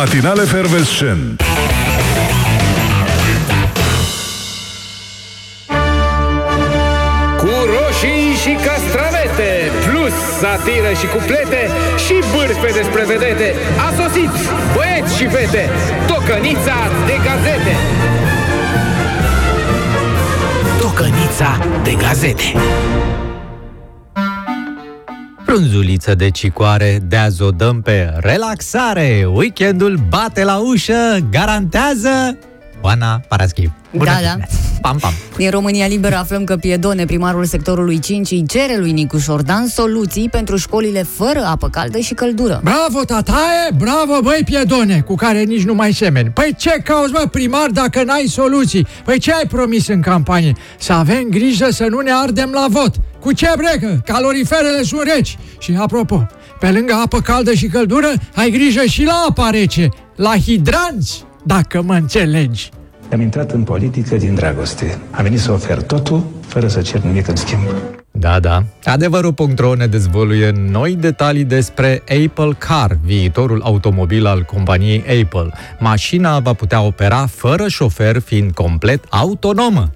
Matinale Fervescent. Cu roșii și castravete Plus satiră și cuplete Și bârfe despre vedete A sosit băieți și fete Tocănița de gazete. Tocănița de gazete Frunzuliță de cicoare, de azi o dăm pe relaxare. Weekendul bate la ușă, garantează Oana Paraschiv. Da, da. Pam, pam. Din România Liberă aflăm că Piedone, primarul sectorului 5, îi cere lui Nicu Șordan soluții pentru școlile fără apă caldă și căldură. Bravo, tataie! Bravo, băi, Piedone, cu care nici nu mai semeni. Păi ce cauți, mă, primar, dacă n-ai soluții? Păi ce ai promis în campanie? Să avem grijă să nu ne ardem la vot. Cu ce brecă? Caloriferele sunt reci. Și apropo, pe lângă apă caldă și căldură, ai grijă și la apa rece, la hidranți, dacă mă înțelegi. Am intrat în politică din dragoste. Am venit să ofer totul, fără să cer nimic în schimb. Da, da. Adevărul.ro ne dezvăluie noi detalii despre Apple Car, viitorul automobil al companiei Apple. Mașina va putea opera fără șofer, fiind complet autonomă.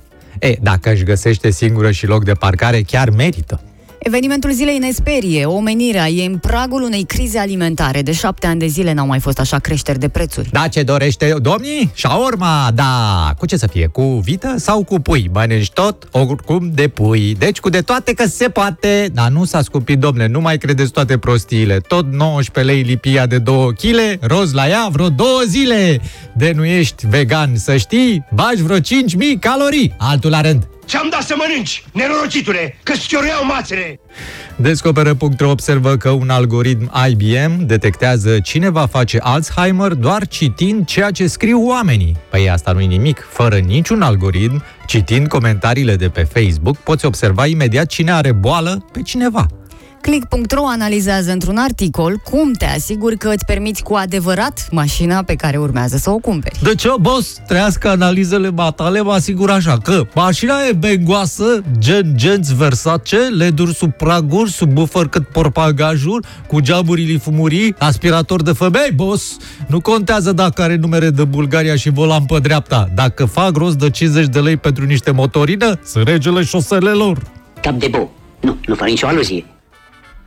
E, dacă își găsește singură și loc de parcare, chiar merită. Evenimentul zilei ne sperie. Omenirea e în pragul unei crize alimentare. De șapte ani de zile n-au mai fost așa creșteri de prețuri. Da, ce dorește domnii? Shaorma, da. Cu ce să fie? Cu vită sau cu pui? Mănânci tot, oricum de pui. Deci cu de toate că se poate. Dar nu s-a scumpit, domne, nu mai credeți toate prostiile. Tot 19 lei lipia de 2 kg, roz la ea vreo două zile. De nu ești vegan, să știi, bagi vreo 5.000 calorii. Altul la rând. Ți-am dat să mănânci, nenorocitule, că scioreau mațele! Descoperă.ro observă că un algoritm IBM detectează cine va face Alzheimer doar citind ceea ce scriu oamenii. Păi asta nu-i nimic. Fără niciun algoritm, citind comentariile de pe Facebook, poți observa imediat cine are boală pe cineva. Click.ro analizează într-un articol cum te asiguri că îți permiți cu adevărat mașina pe care urmează să o cumperi. De ce, boss? Trească analizele matale, mă asigur așa că mașina e bengoasă, gen genți Versace, leduri sub praguri, sub bufăr cât porpagajul, cu geamurile fumurii, aspirator de femei, boss. Nu contează dacă are numere de Bulgaria și volan pe dreapta. Dacă fac rost de 50 de lei pentru niște motorină, să regele șoselelor. Cap de bo. Nu, nu fac nicio aluzie.